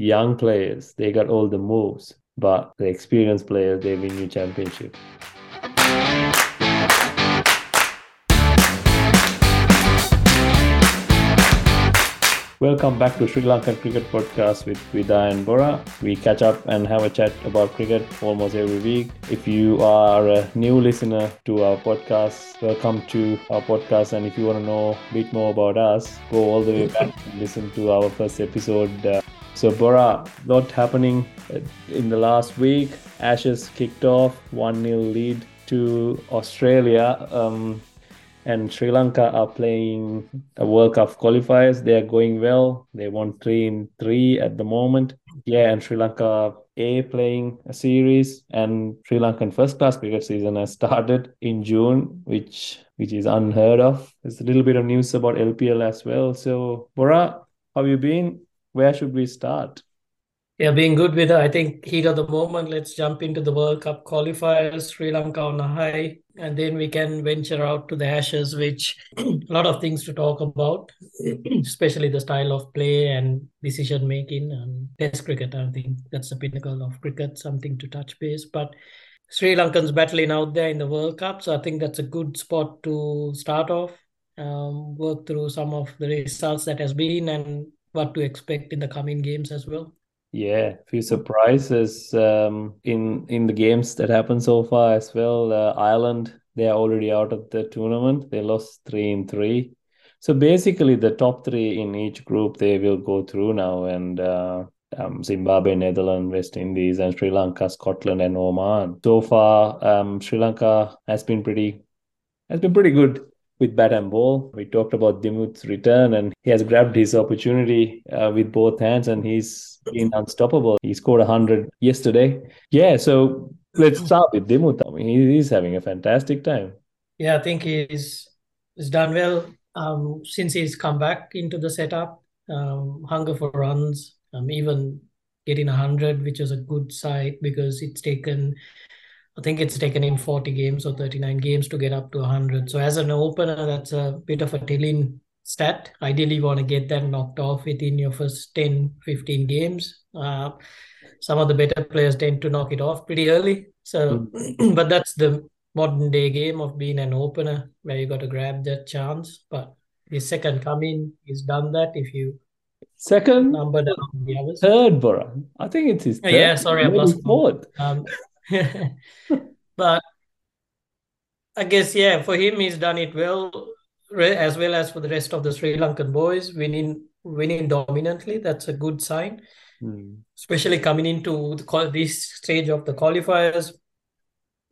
young players, they got all the moves, but the experienced players, they win you championship. Welcome back to Sri Lankan Cricket Podcast with Vida and Bora. We catch up and have a chat about cricket almost every week. If you are a new listener to our podcast, welcome to our podcast. And if you want to know a bit more about us, go all the way back and listen to our first episode. Uh, so, Bora, lot happening uh, in the last week. Ashes kicked off, 1 0 lead to Australia. Um, and Sri Lanka are playing a World Cup qualifiers. They are going well. They won three in three at the moment. Yeah, and Sri Lanka A playing a series, and Sri Lankan first class cricket season has started in June, which which is unheard of. There's a little bit of news about LPL as well. So, Bora, how have you been? Where should we start? Yeah, being good with it. I think heat of the moment. Let's jump into the World Cup qualifiers. Sri Lanka on a high, and then we can venture out to the Ashes, which a lot of things to talk about, especially the style of play and decision making and Test cricket. I think that's the pinnacle of cricket. Something to touch base, but. Sri Lankans battling out there in the World Cup, so I think that's a good spot to start off, um, work through some of the results that has been and what to expect in the coming games as well. Yeah, few surprises um, in in the games that happened so far as well. Uh, Ireland, they are already out of the tournament. They lost three in three. So basically, the top three in each group they will go through now, and uh, um, Zimbabwe, Netherlands, West Indies, and Sri Lanka, Scotland, and Oman. So far, um, Sri Lanka has been pretty has been pretty good with bat and ball. We talked about Dimuth's return, and he has grabbed his opportunity uh, with both hands, and he's been unstoppable. He scored 100 yesterday. Yeah, so let's start with Dimuth. I mean, he's having a fantastic time. Yeah, I think he's he's done well um, since he's come back into the setup. Um, hunger for runs, um, even getting 100, which is a good sight because it's taken I think it's taken him 40 games or 39 games to get up to 100. So as an opener, that's a bit of a telling stat. Ideally, you want to get that knocked off within your first 10, 15 games. Uh, some of the better players tend to knock it off pretty early. So, mm. but that's the modern day game of being an opener where you got to grab that chance. But his second coming, he's done that. If you second number down the others, third, Bora. I think it's his. Third. Yeah, sorry, I lost fourth. Um, but I guess yeah, for him he's done it well, as well as for the rest of the Sri Lankan boys, winning winning dominantly. That's a good sign, mm. especially coming into the, this stage of the qualifiers.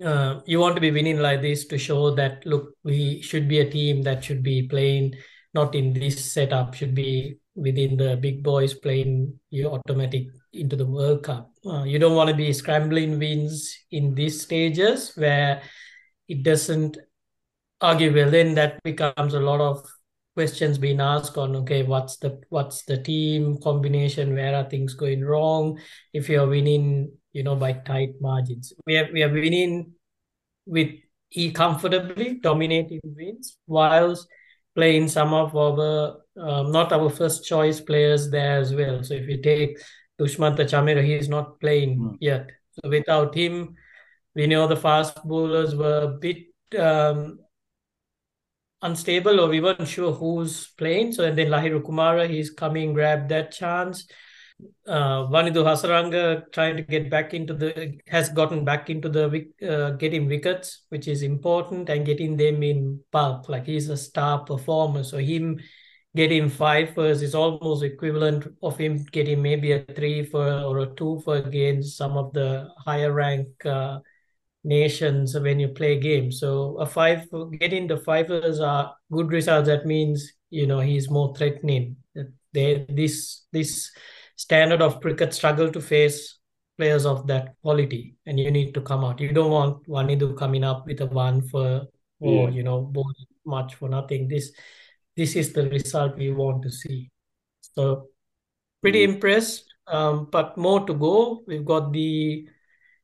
Uh, you want to be winning like this to show that look, we should be a team that should be playing not in this setup, should be within the big boys playing your automatic into the World Cup. Uh, you don't want to be scrambling wins in these stages where it doesn't argue well. Then that becomes a lot of questions being asked on okay, what's the what's the team combination? Where are things going wrong? If you're winning, you know, by tight margins, we are we are winning with e comfortably dominating wins whilst playing some of our um, not our first choice players there as well. So if you take Dushmantha Chameera, he is not playing mm. yet. So without him, we know the fast bowlers were a bit um, unstable or we weren't sure who's playing. So and then Lahiru Kumara, he's coming, grab that chance. Uh, Wanindu Hasaranga trying to get back into the has gotten back into the uh, getting wickets, which is important, and getting them in bulk. Like he's a star performer, so him getting five first is almost equivalent of him getting maybe a three for or a two for against some of the higher rank uh, nations when you play games. So a five getting the fivers are good results. That means you know he's more threatening. They this this standard of cricket struggle to face players of that quality, and you need to come out. You don't want Wanindu coming up with a one for or yeah. you know much for nothing. This this is the result we want to see. So pretty mm. impressed, um, but more to go. We've got the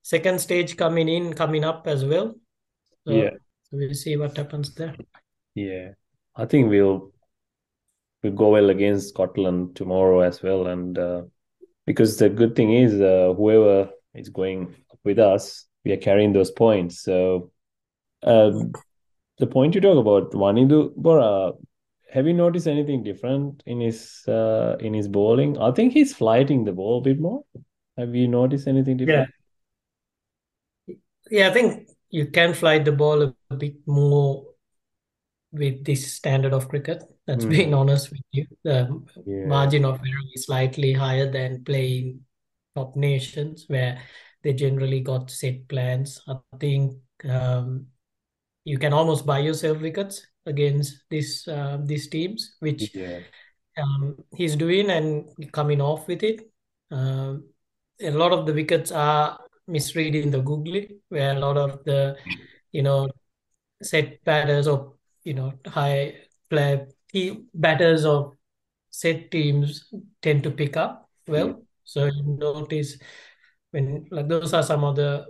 second stage coming in, coming up as well. So, yeah. So we'll see what happens there. Yeah. I think we'll we'll go well against Scotland tomorrow as well. And uh, because the good thing is uh, whoever is going with us, we are carrying those points. So um, the point you talk about Wanindu Bora, have you noticed anything different in his uh, in his bowling? I think he's flighting the ball a bit more. Have you noticed anything different? Yeah, yeah. I think you can flight the ball a bit more with this standard of cricket. That's mm. being honest with you. The yeah. margin of error is slightly higher than playing top nations where they generally got set plans. I think um, you can almost buy yourself wickets against this uh, these teams, which yeah. um, he's doing and coming off with it. Um, a lot of the wickets are misreading the googly, where a lot of the you know set batters or you know high play batters of set teams tend to pick up well. Yeah. So you notice when like those are some of the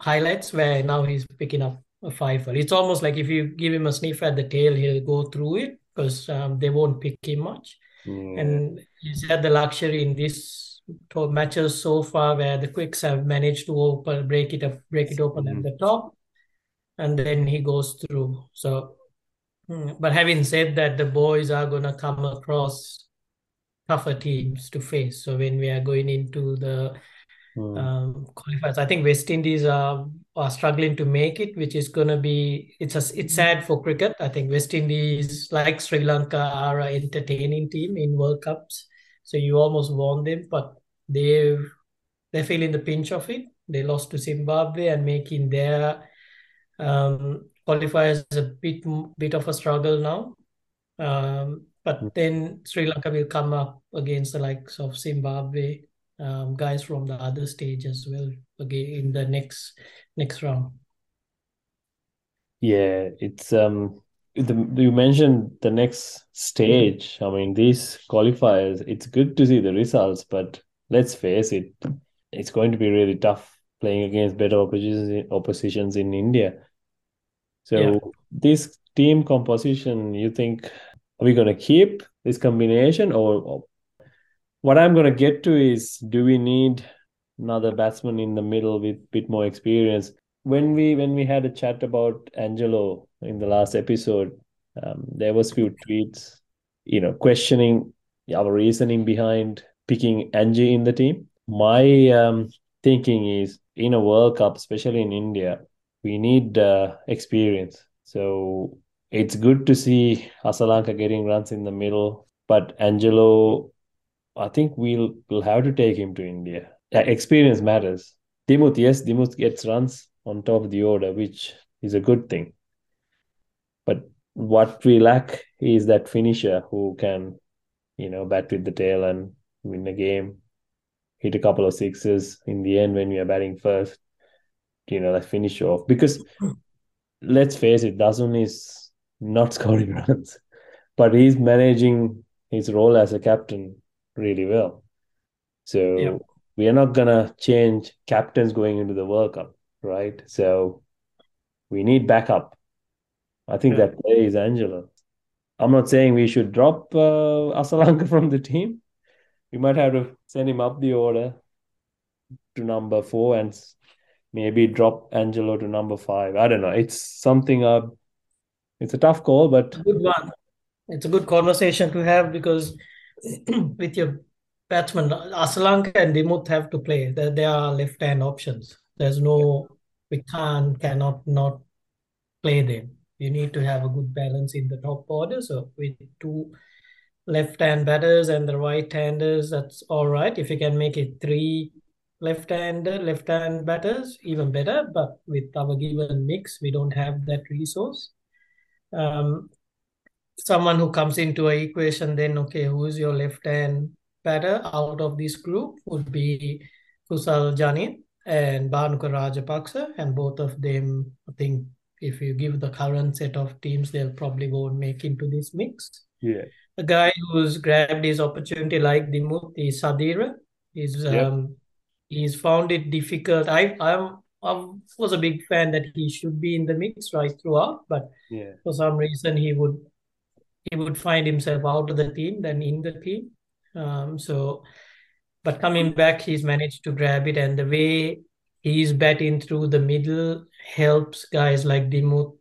highlights where now he's picking up a fiver. It's almost like if you give him a sniff at the tail, he'll go through it because um, they won't pick him much. Mm. And he's had the luxury in this matches so far where the quicks have managed to open, break it up, break it open mm. at the top, and then he goes through. So, hmm, but having said that, the boys are gonna come across tougher teams to face. So when we are going into the mm. um, qualifiers. I think West Indies are are struggling to make it, which is going to be it's a, it's sad for cricket. I think West Indies, like Sri Lanka, are an entertaining team in World Cups. So you almost want them, but they they're feeling the pinch of it. They lost to Zimbabwe and making their um, qualifiers a bit bit of a struggle now. Um, but hmm. then Sri Lanka will come up against the likes of Zimbabwe um, guys from the other stage as well again in the next next round. Yeah, it's um the, you mentioned the next stage. I mean, these qualifiers, it's good to see the results, but let's face it, it's going to be really tough playing against better oppositions oppositions in India. So yeah. this team composition, you think are we going to keep this combination or what I'm going to get to is do we need another batsman in the middle with a bit more experience? When we when we had a chat about Angelo in the last episode, um, there was few tweets, you know, questioning our reasoning behind picking Angie in the team. My um, thinking is in a World Cup, especially in India, we need uh, experience. So it's good to see Asalanka getting runs in the middle, but Angelo I think we'll we'll have to take him to India. Yeah, experience matters. Dimuth, yes, Dimuth gets runs on top of the order, which is a good thing. But what we lack is that finisher who can, you know, bat with the tail and win the game, hit a couple of sixes in the end when we are batting first, you know, that finish off. Because hmm. let's face it, Dasun is not scoring runs, but he's managing his role as a captain really well. So yeah. we are not gonna change captains going into the World Cup, right? So we need backup. I think yeah. that play is Angelo. I'm not saying we should drop uh, Asalanka from the team. We might have to send him up the order to number four and maybe drop Angelo to number five. I don't know. It's something. Uh, it's a tough call, but good one. It's a good conversation to have because with your batsman, Asalanka and Dimuth have to play. There, there are left hand options. There's no, we can't, cannot not play them. You need to have a good balance in the top order. So with two left hand batters and the right handers, that's all right. If you can make it three left hander, left hand batters, even better. But with our given mix, we don't have that resource. Um, someone who comes into a equation, then okay, who is your left hand batter out of this group would be Kusal Janith and Bhanuka Rajapaksa, and both of them, I think, if you give the current set of teams, they'll probably won't make into this mix. Yeah. a guy who's grabbed his opportunity like Dimuth is Sadeera. He's um he's found it difficult. I I'm I was a big fan that he should be in the mix right throughout, but yeah. for some reason he would he would find himself out of the team than in the team. Um, so but coming back, he's managed to grab it, and the way he's batting through the middle helps guys like Dimuth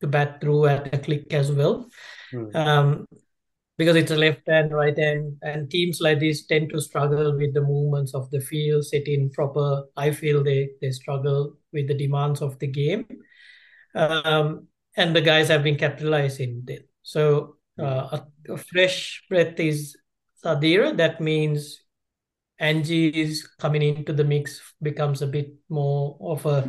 to bat through at a click as well. Mm. Um, because it's a left hand, right hand, and teams like this tend to struggle with the movements of the field, setting proper. I feel they they struggle with the demands of the game, um, and the guys have been capitalizing it. So uh, a, a, fresh breath is Sadeera. That means Angie is coming into the mix becomes a bit more of a.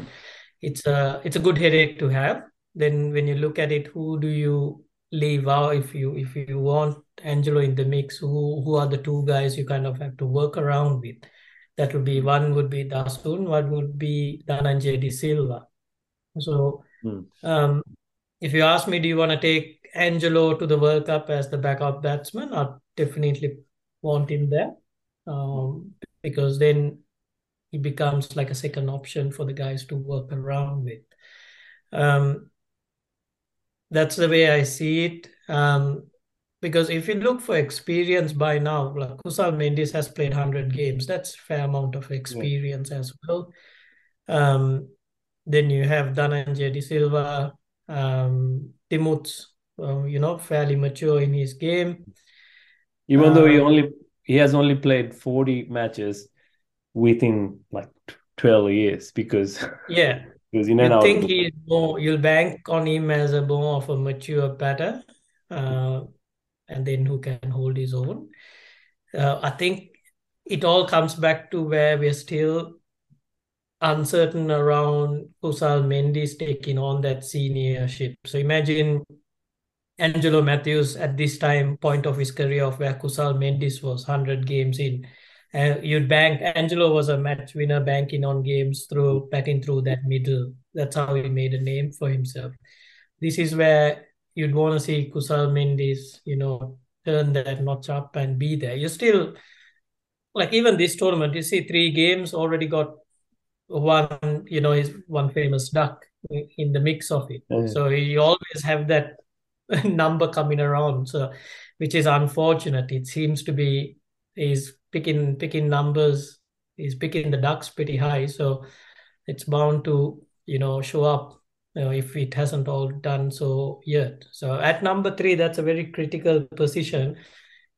It's a it's a good headache to have. Then when you look at it, who do you leave out if you if you want Angelo in the mix, who who are the two guys you kind of have to work around with? That would be one would be Dasun, one would be Dhananjay De Silva. So hmm. um, if you ask me, do you want to take Angelo to the World Cup as the backup batsman? I definitely want him there um, because then he becomes like a second option for the guys to work around with. Um, that's the way I see it. Um, because if you look for experience by now, like Kusal Mendis has played 100 games. That's fair amount of experience yeah. as well. Um, then you have Dhananjay De Silva, um, Dimuth, uh, you know, fairly mature in his game. Even though he um, only he has only played 40 matches within like 12 years because yeah because you think he's more you'll bank on him as a more of a mature batter uh, and then who can hold his own uh, i think it all comes back to where we're still uncertain around Kusal Mendis taking on that seniorship. So imagine Angelo Mathews at this time point of his career of where Kusal Mendis was 100 games in uh, you'd bank Angelo was a match winner banking on games through batting through that middle. That's how he made a name for himself. This is where you'd want to see Kusal Mendis, you know, turn that notch up and be there. You still like even this tournament, you see three games already got one, you know, is one famous duck in the mix of it. Mm-hmm. So you always have that number coming around. So which is unfortunate. It seems to be is picking picking numbers. He's picking the ducks pretty high, so it's bound to you know show up you know, if it hasn't all done so yet. So at number three, that's a very critical position.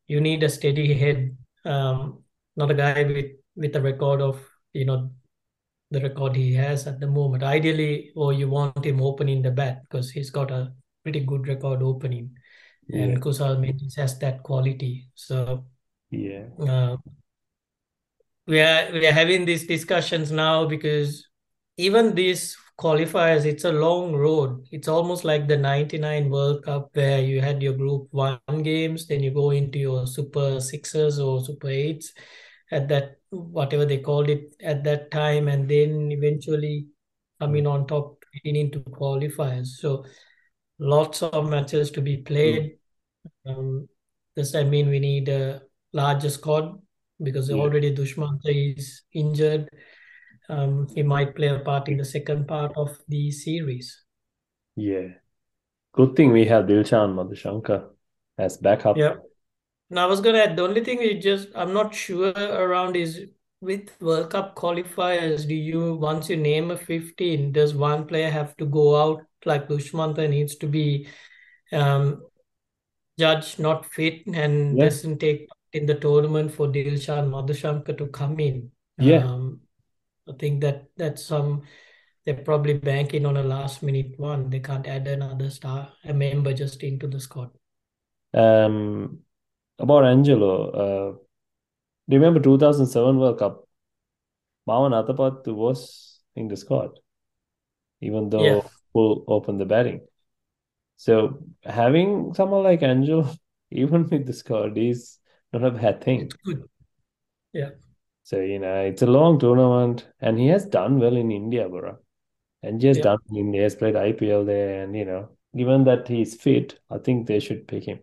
You need a steady head, um, not a guy with with a record of you know the record he has at the moment. Ideally, or you want him opening the bat because he's got a pretty good record opening, yeah. and Kusal Mendis has that quality. So yeah. Uh, we are we are having these discussions now because even these qualifiers, it's a long road. It's almost like the 99 World Cup where you had your group one games, then you go into your super sixes or super eights at that whatever they called it at that time, and then eventually coming on top getting into qualifiers. So lots of matches to be played. Mm. Um, does that mean we need a larger squad because yeah. already Dushmantha is injured. Um, he might play a part in the second part of the series. Yeah. Good thing we have Dilshan Madushanka as backup. Yeah. Now I was gonna add the only thing is just I'm not sure around is with World Cup qualifiers, do you once you name a 15, does one player have to go out like Dushmantha needs to be um judged not fit and yeah. doesn't take in the tournament for Dilshan Madushanka to come in. Yeah. Um, I think that that's some they're probably banking on a last minute one. They can't add another star, a member just into the squad. Um, about Angelo, uh, do you remember 2007 World Cup? Marvan Atapattu was in the squad, even though yeah. Full open the batting. So having someone like Angel, even with the squad, is not a bad thing. It's good. Yeah. So, you know, it's a long tournament and he has done well in India, bro. And he has yeah. done in India, has played IPL there. And, you know, given that he's fit, I think they should pick him.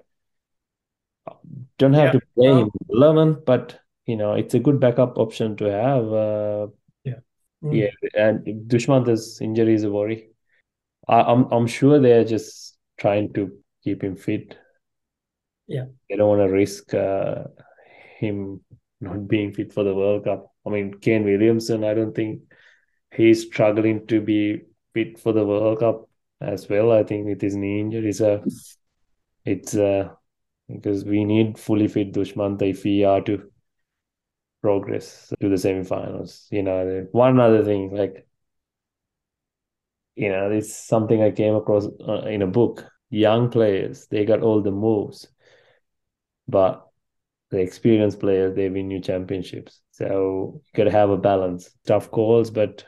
Don't have yeah. to play him 11, but, you know, it's a good backup option to have. Uh, yeah. Mm. Yeah. And Dushmantha's injury is a worry. I, I'm, I'm sure they're just trying to keep him fit yeah they don't want to risk uh, him not being fit for the World Cup. I mean, Kane Williamson, I don't think he's struggling to be fit for the World Cup as well. I think with his knee injury, so it's uh, because we need fully fit Dushmantha if we are to progress to the semifinals. You know, one other thing, like, you know, it's something I came across uh, in a book. Young players, they got all the moves, but the experienced players, they win you championships. So you got to have a balance. Tough calls, but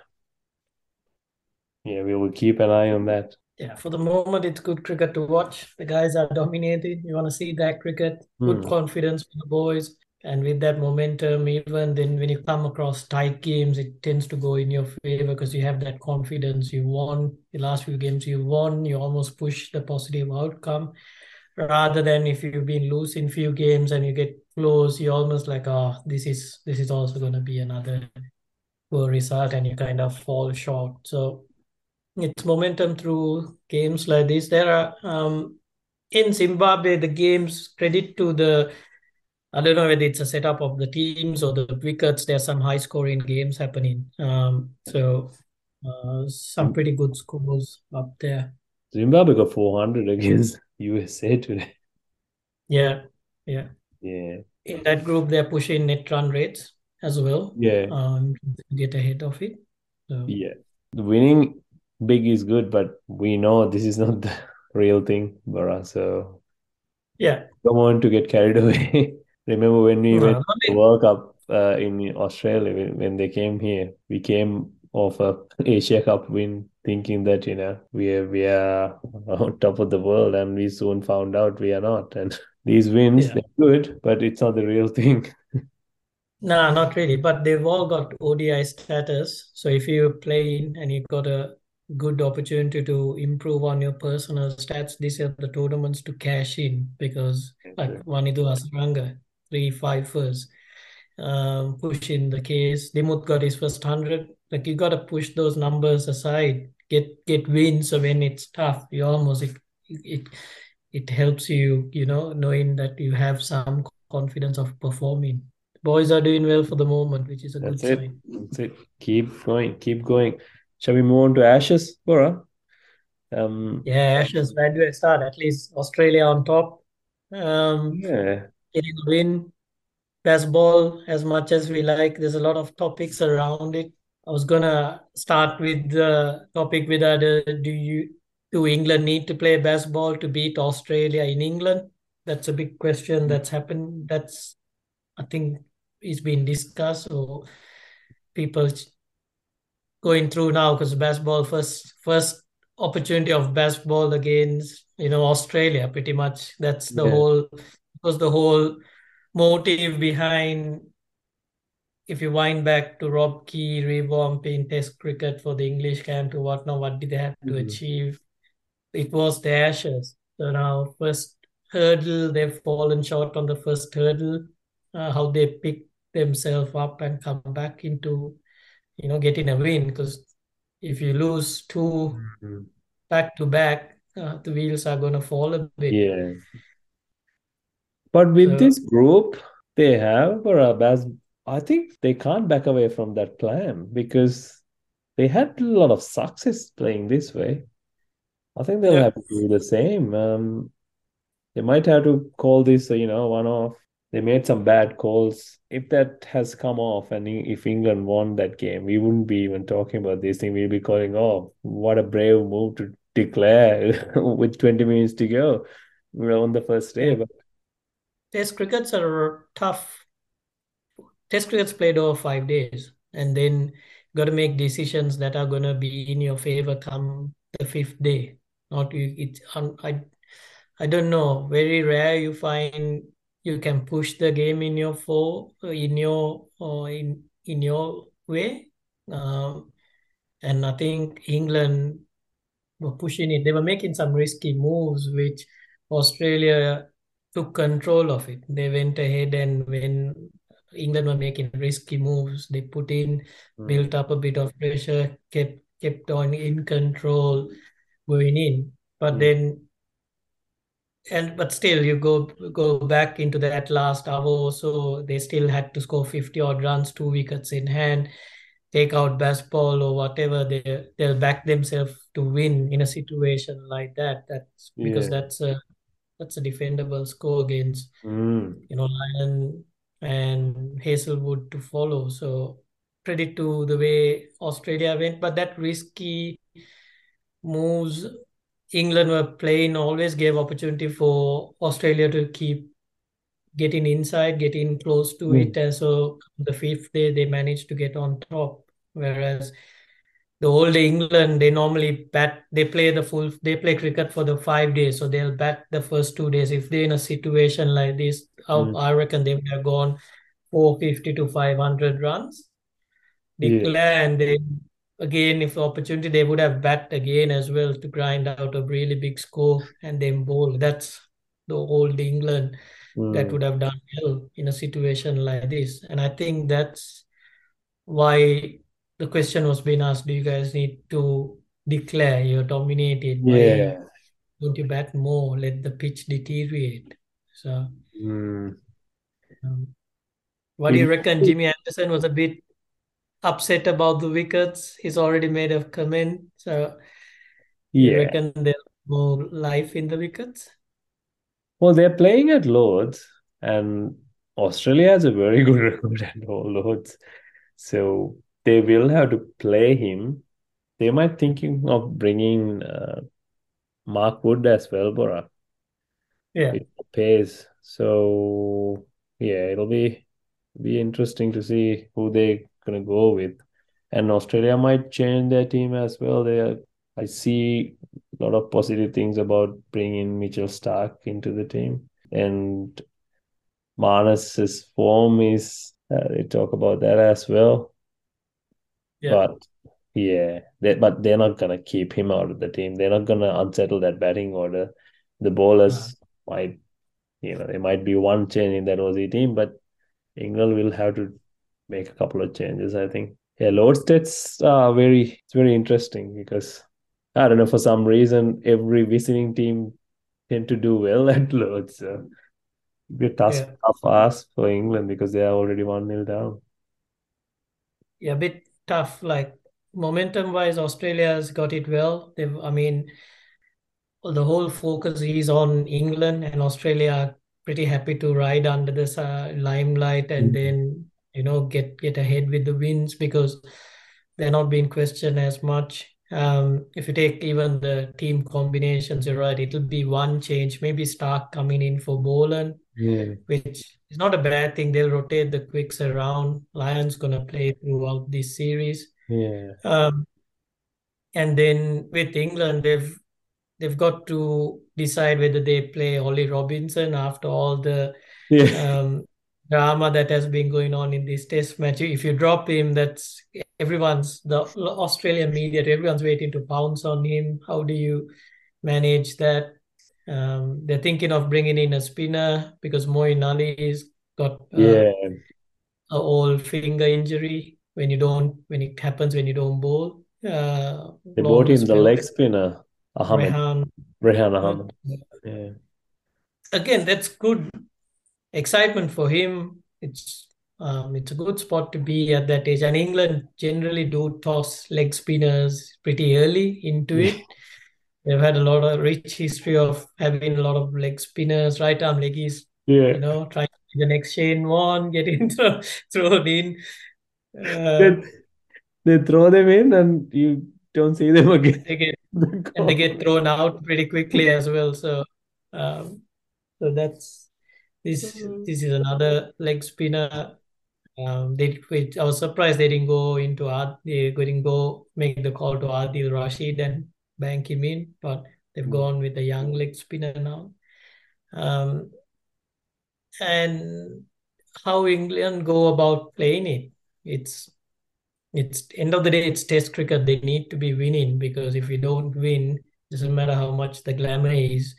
yeah, we will keep an eye on that. Yeah, for the moment, it's good cricket to watch. The guys are dominating. You want to see that cricket, good Hmm. confidence for the boys. And with that momentum, even then when you come across tight games, it tends to go in your favor because you have that confidence. You won the last few games, you won, you almost push the positive outcome. Rather than if you've been losing few games and you get close, you're almost like, oh, this is this is also going to be another poor result, and you kind of fall short. So it's momentum through games like this. There are um in Zimbabwe the games credit to the I don't know whether it's a setup of the teams or the wickets. There's some high scoring games happening. Um, so uh, some pretty good scores up there. Zimbabwe got 400 against USA today. Yeah, yeah. Yeah. In that group, they're pushing net run rates as well. Yeah. Um, get ahead of it. So Yeah. Winning big is good, but we know this is not the real thing, Bora. So yeah, don't want to get carried away. Remember when we went to the. World Cup uh, in Australia when, when they came here, we came off a Asia Cup win, thinking that you know we are we are on top of the world, and we soon found out we are not. And these wins, Yeah. they're good, but it's not the real thing. Nah, not really. But they've all got ODI status. So if you play in and you've got a good opportunity to improve on your personal stats, these are the tournaments to cash in because like Wanindu Hasaranga, three five first. Um, push in the case. Dimuth got his first hundred. Like you gotta push those numbers aside. Get get wins. So when it's tough, you almost it it it helps you, you know, knowing that you have some confidence of performing. Boys are doing well for the moment, which is a That's good it. sign. That's it. Keep going. Keep going. Shall we move on to Ashes, Bora? Um, Yeah, Ashes, where do I start? At least Australia on top. Um, yeah. Getting a win. Bazball, as much as we like, there's a lot of topics around it. I was gonna start with the topic with uh, do you do England need to play Bazball to beat Australia in England? That's a big question that's happened. That's I think is being discussed or people going through now because Bazball first first opportunity of Bazball against you know Australia pretty much that's the Yeah. whole was the whole motive behind if you wind back to Rob Key Ray revamping Test cricket for the English camp to whatnot, what did they have to Mhm. achieve? It was the Ashes. So now first hurdle, they've fallen short on the first hurdle. Uh, how they pick themselves up and come back into, you know, getting a win. Because if you lose two Mhm. back to back, uh, the wheels are gonna fall a bit. Yeah. But with So this group, they have Bora Bas. I think they can't back away from that plan because they had a lot of success playing this way. I think they'll yeah, have to do the same. Um, they might have to call this, uh, you know, one off. They made some bad calls. If that has come off and if England won that game, we wouldn't be even talking about this thing. We'd be calling, oh, what a brave move to declare with 20 minutes to go. We're on the first day, but Test crickets are tough. Test cricket's played over five days, and then got to make decisions that are gonna be in your favor come the fifth day. Not you. It's I. I don't know. Very rare you find you can push the game in your for in your or in in your way. Um, and I think England were pushing it. They were making some risky moves, which Australia took control of it. They went ahead and when England were making risky moves, they put in, Mm. built up a bit of pressure, kept kept on in control, going in. But Mm. then and but still you go go back into that last hour or so they still had to score 50 odd runs two wickets in hand take out Bazball or whatever they they'll back themselves to win in a situation like that that's because Yeah. that's a that's a defendable score against Mm. you know Lyon and Hazlewood to follow so credit to the way Australia went but that risky moves England were playing always gave opportunity for Australia to keep getting inside, getting close to Mm. it. And so the fifth day they managed to get on top. Whereas the old England, they normally bat, they play the full, they play cricket for the five days. So they'll bat the first two days. If they're in a situation like this, I- Mm. I reckon they would have gone 450 to 500 runs Yeah. declare and then again if the opportunity they would have bat again as well to grind out a really big score and then bowl that's the old england that Mm. would have done well in a situation like this and i think that's why the question was being asked do you guys need to declare you're dominated why Yeah. don't you bat more let the pitch deteriorate so Mm. um, what do you reckon jimmy anderson was a bit upset about the wickets. He's already made a comment. So you reckon there's more life in the wickets? Well, they're playing at Lords, and Australia has a very good record at all Lords. So they will have to play him. They might thinking of bringing uh, Mark Wood as well, Bora, Yeah. the pace. So yeah, it'll be be interesting to see who they're gonna go with. And Australia might change their team as well. They are, I see a lot of positive things about bringing Mitchell Starc into the team. And Marnus's form is, uh, they talk about that as well. Yeah. But yeah, they, but they're not gonna keep him out of the team. They're not gonna unsettle that batting order. The bowlers uh-huh. might, you know, there might be one change in that Aussie team, but England will have to make a couple of changes, I think. Yeah, Lord's stats are very, it's very interesting because I don't know, for some reason, every visiting team tend to do well at Lord's. So be a tough, Yeah. tough ask for England because they are already 1 nil down. Yeah, a bit tough. Like momentum wise, Australia's got it well. They've, I mean, the whole focus is on England and Australia are pretty happy to ride under this uh, limelight and Mhm. then you know get get ahead with the wins because they're not being questioned as much. Um, if you take even the team combinations, you're right, it'll be one change, maybe Starc coming in for Boland, Yeah. which is not a bad thing. They'll rotate the quicks around. Lyon's gonna play throughout this series. Yeah. Um, and then with England, they've they've got to decide whether they play Ollie Robinson after all the Yeah. um, drama that has been going on in this test match. If you drop him, that's everyone's the Australian media, everyone's waiting to bounce on him. How do you manage that? Um, they're thinking of bringing in a spinner because Moeen Ali's got uh, Yeah. a old finger injury when you don't when it happens when you don't bowl. Uh, They brought in the leg spinner, Ahmed, Rehan. Rehan Ahmed. Yeah. Again, that's good excitement for him. It's um, it's a good spot to be at that age. And England generally do toss leg spinners pretty early into it. They've had a lot of rich history of having a lot of leg spinners, right arm leggies, Yeah. you know, trying to be the next Shane Warne, getting thrown, thrown in. Uh, They, they throw them in and you don't see them again. they get The and they get thrown out pretty quickly as well. So, um, so that's this. This is another leg spinner. Um, they, which I was surprised they didn't go into Ard, they didn't go make the call to Adil Rashid and bank him in, but they've Mm. gone with a young leg spinner now. Um, and how England go about playing it, it's it's end of the day, it's Test cricket. They need to be winning because if you don't win, doesn't matter how much the glamour is,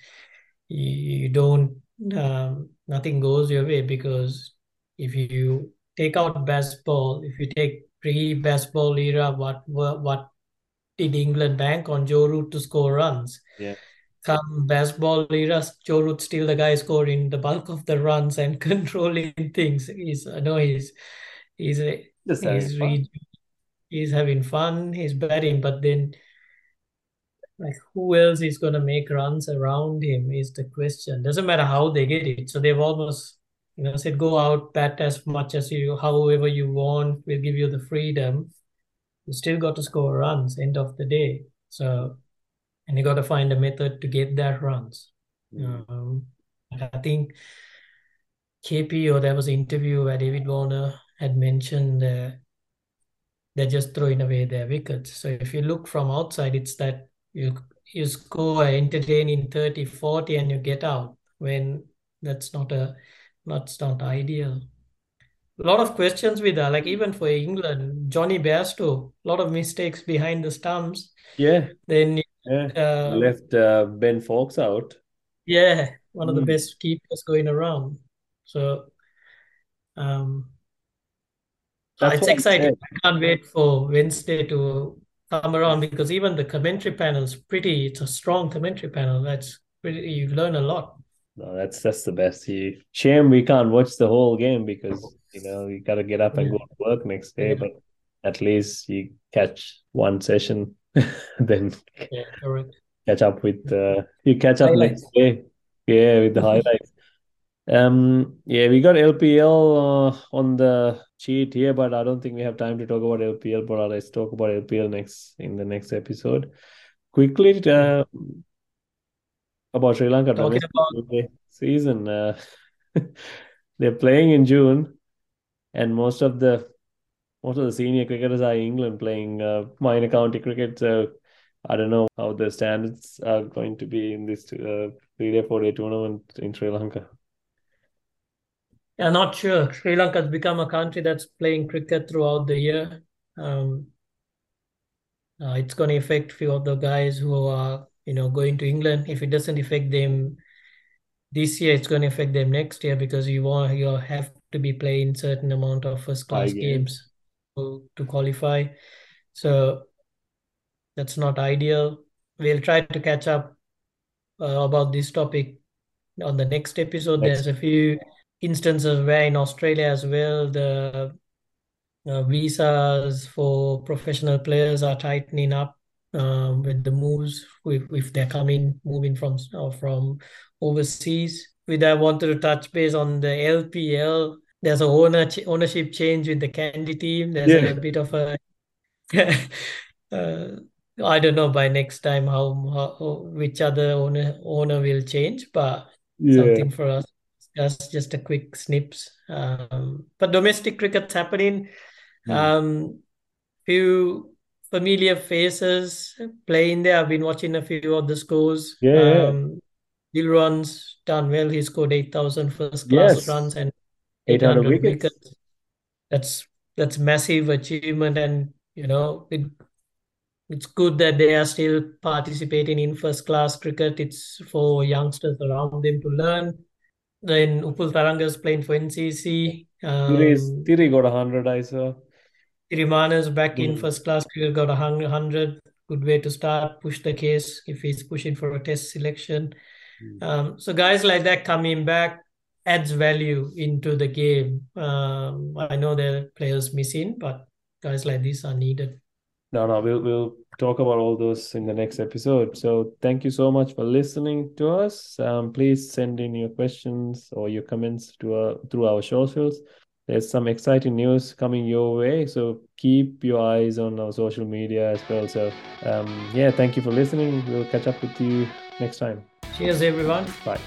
you, you don't um, nothing goes your way because if you take out Bazball, if you take pre-Bazball era, what what did England bank on Joe Root to score runs? Yeah. come Bazball era, Joe Root still the guy scoring the bulk of the runs and controlling things. He's I know he's he's a, he's having fun. he's having fun, he's batting, but then like who else is gonna make runs around him is the question. Doesn't matter how they get it. So they've almost you know said go out, bat as much as you however you want, we'll give you the freedom. You still got to score runs end of the day. So and you got to find a method to get that runs. Mm. Um, I think KP or there was an interview where David Warner had mentioned uh, they're just throwing away their wickets. So if you look from outside, it's that you you score entertaining 30, 40 and you get out when that's not a that's not ideal. A lot of questions with that, like even for England, Jonny Bairstow, a lot of mistakes behind the stumps. Yeah. Then Yeah. uh, Left uh, Ben Foakes out. yeah, one of the Mm. best keepers going around. So um That's it's exciting. I can't wait for Wednesday to come around because even the commentary panel is pretty, it's a strong commentary panel. That's pretty, you learn a lot. No, that's that's the best. He, shame we can't watch the whole game because you know you got to get up and go to work next day. But at least you catch one session, then Yeah, correct. catch up with uh, you catch up Highlights. next day. Yeah, with the highlights. Um, yeah, we got LPL uh, on the cheat here, but I don't think we have time to talk about LPL. But let's talk about LPL next in the next episode. Quickly, uh, about Sri Lanka Talking domestic about season. Uh, they're playing in June, and most of the most of the senior cricketers are in England playing uh, minor county cricket. So I don't know how the standards are going to be in this uh, three day, four day tournament in Sri Lanka. Yeah, not sure. Sri Lanka has become a country that's playing cricket throughout the year. Um, uh, it's going to affect few of the guys who are, you know, going to England. If it doesn't affect them this year, it's going to affect them next year because you want you have to be playing certain amount of first class games. to, to qualify. So that's not ideal. We'll try to catch up uh, about this topic on the next episode. Next. There's a few instances where in Australia as well, the uh, visas for professional players are tightening up um, with the moves if, if they're coming moving from uh, from overseas. With I wanted to touch base on the LPL. There's a owner ch- ownership change with the Kandy team. There's Yeah. a bit of a uh, I don't know by next time how, how which other owner owner will change, but Yeah. something for us. That's just a quick snips. Um, but domestic cricket's happening. Hmm. Um, few familiar faces playing there. I've been watching a few of the scores. Yeah. Um, Dilruwan's done well. He scored 8,000 first class Yes. runs and 800 800 wickets. wickets. That's that's massive achievement, and you know it. It's good that they are still participating in first class cricket. It's for youngsters around them to learn. Then Upul Tharanga's playing for NCC. Um, Tiri got 100, I saw. Thirimanne's back in Mm. first class cricket, got a hun- 100. Good way to start, push the case if he's pushing for a test selection. Mm. Um, so guys like that coming back adds value into the game. Um, I know there are players missing, but guys like this are needed. No, no, we'll we'll talk about all those in the next episode. So thank you so much for listening to us. Um, please send in your questions or your comments to our through our socials. There's some exciting news coming your way, so keep your eyes on our social media as well. So um, yeah, thank you for listening. We'll catch up with you next time. Cheers, everyone. Bye.